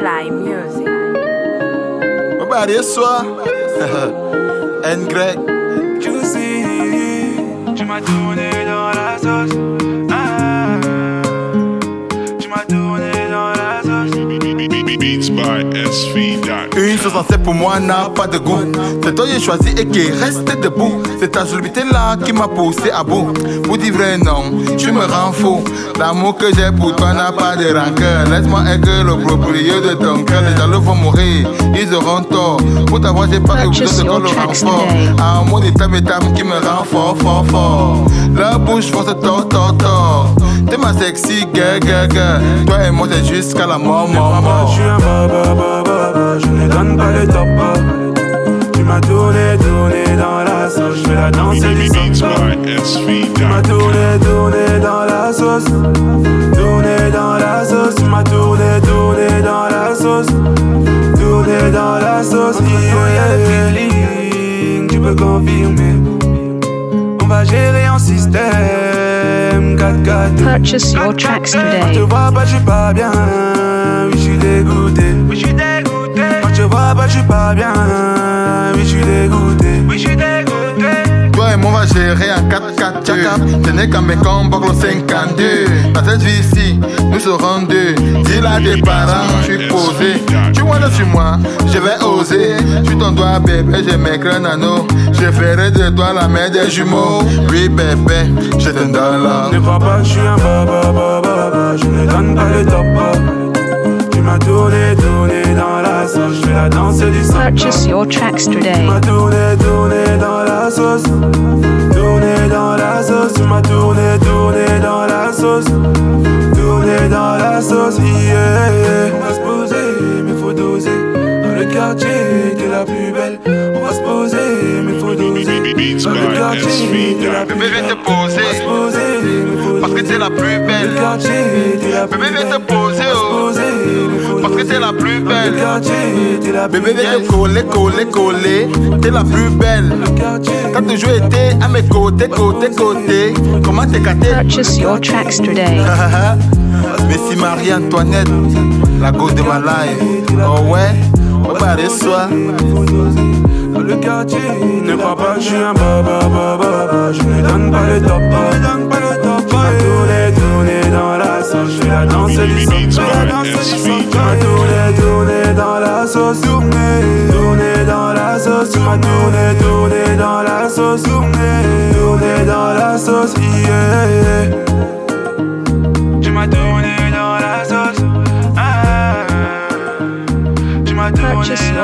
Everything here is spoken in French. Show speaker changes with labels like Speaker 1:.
Speaker 1: M-Fly Music.
Speaker 2: Bari soi. N grec.
Speaker 3: Juicy, tu m'as tourné dans la sauce.
Speaker 4: Beats by SV.
Speaker 2: Une chose en pour moi n'a pas de goût. C'est toi j'ai choisi et qui reste debout. C'est ta jolie là qui m'a poussé à bout. Pour dire vrai non, tu me rends fou. L'amour que j'ai pour toi n'a pas de rancœur. Laisse-moi être le propriétaire de ton cœur. Les jaloux vont mourir, ils auront tort. Pour t'avoir, j'ai pas eu besoin de
Speaker 1: your
Speaker 2: le
Speaker 1: tracks
Speaker 2: renfort.
Speaker 1: today.
Speaker 2: Amour des et tam qui me rend fort, fort, fort. La bouche force tort, tort, tort. Sexy girl. Toi et moi, c'est jusqu'à la mort, mort,
Speaker 3: Maman,
Speaker 2: mort.
Speaker 3: je suis un baba, baba, baba. Je ne donne pas le top. Tu m'as tourné, tourné dans la sauce. Je fais la danse du samba. Tu m'as tourné, tourné dans la sauce. Tourné dans la sauce. Tu m'as tourné, tourné dans la sauce. Tourné dans la sauce. Yeah, yeah. feeling, tu peux confirmer. On va gérer en système 4-4.
Speaker 1: Purchase your tracks
Speaker 3: Je te
Speaker 1: today.
Speaker 3: vois pas, je suis pas bien. Oui, je suis dégoûté. Oui, je suis dégoûté. Quand je vois pas, je suis pas bien. Oui, je suis dégoûté. Oui, je suis dégoûté.
Speaker 2: Gérer en 4-4 tchakap. Ce n'est qu'un mécon, le 52. Dans cette vie-ci, nous serons deux. Dis à tes parents, je suis posé. Tu vois là sur moi, je vais oser. Je suis ton doigt, bébé, je m'écris un anneau. Je ferai de toi la mère des jumeaux. Oui, bébé, je te donne la.
Speaker 3: Ne crois pas je suis un baba.
Speaker 1: Purchase your tracks today.
Speaker 3: m'as tourné, tourné dans la sauce. Tourné dans la sauce. Tu m'as tourné, tourné dans la sauce. Tourné dans la sauce. Yeah, yeah. On va se poser, mais faut doser. Dans le quartier, t'es la plus belle. On va se poser, mais faut doser. Dans le quartier, t'es la plus
Speaker 2: Bébé, viens te poser.
Speaker 3: On va se poser, mais faut
Speaker 2: Parce que t'es la plus belle.
Speaker 3: quartier, t'es la plus
Speaker 2: Bébé, viens te poser, la plus belle.
Speaker 3: quartier, la
Speaker 2: Bébé, viens coller, coller, coller. T'es la plus belle. T'as toujours été à mes côtés, côtés, côtés. Comment t'es gâté?
Speaker 1: Purchase your tracks today.
Speaker 2: Messi Marie-Antoinette, la go de ma life. Oh ouais, bah reçois.
Speaker 3: Dans le quartier, ne crois pas que je suis un baba, baba, baba. Je ne donne pas le top, pas. Je donne pas le top, pas. Tourner, tourner dans la sauce. Je fais la danse du sang. Je fais la danse du sang. Sauce. Tu m'as tourné, tourné dans la sauce. Tourner, tourner dans la sauce. Yeah. Tu m'as tourné dans la sauce. Ah. Tu m'as tourné dans la sauce.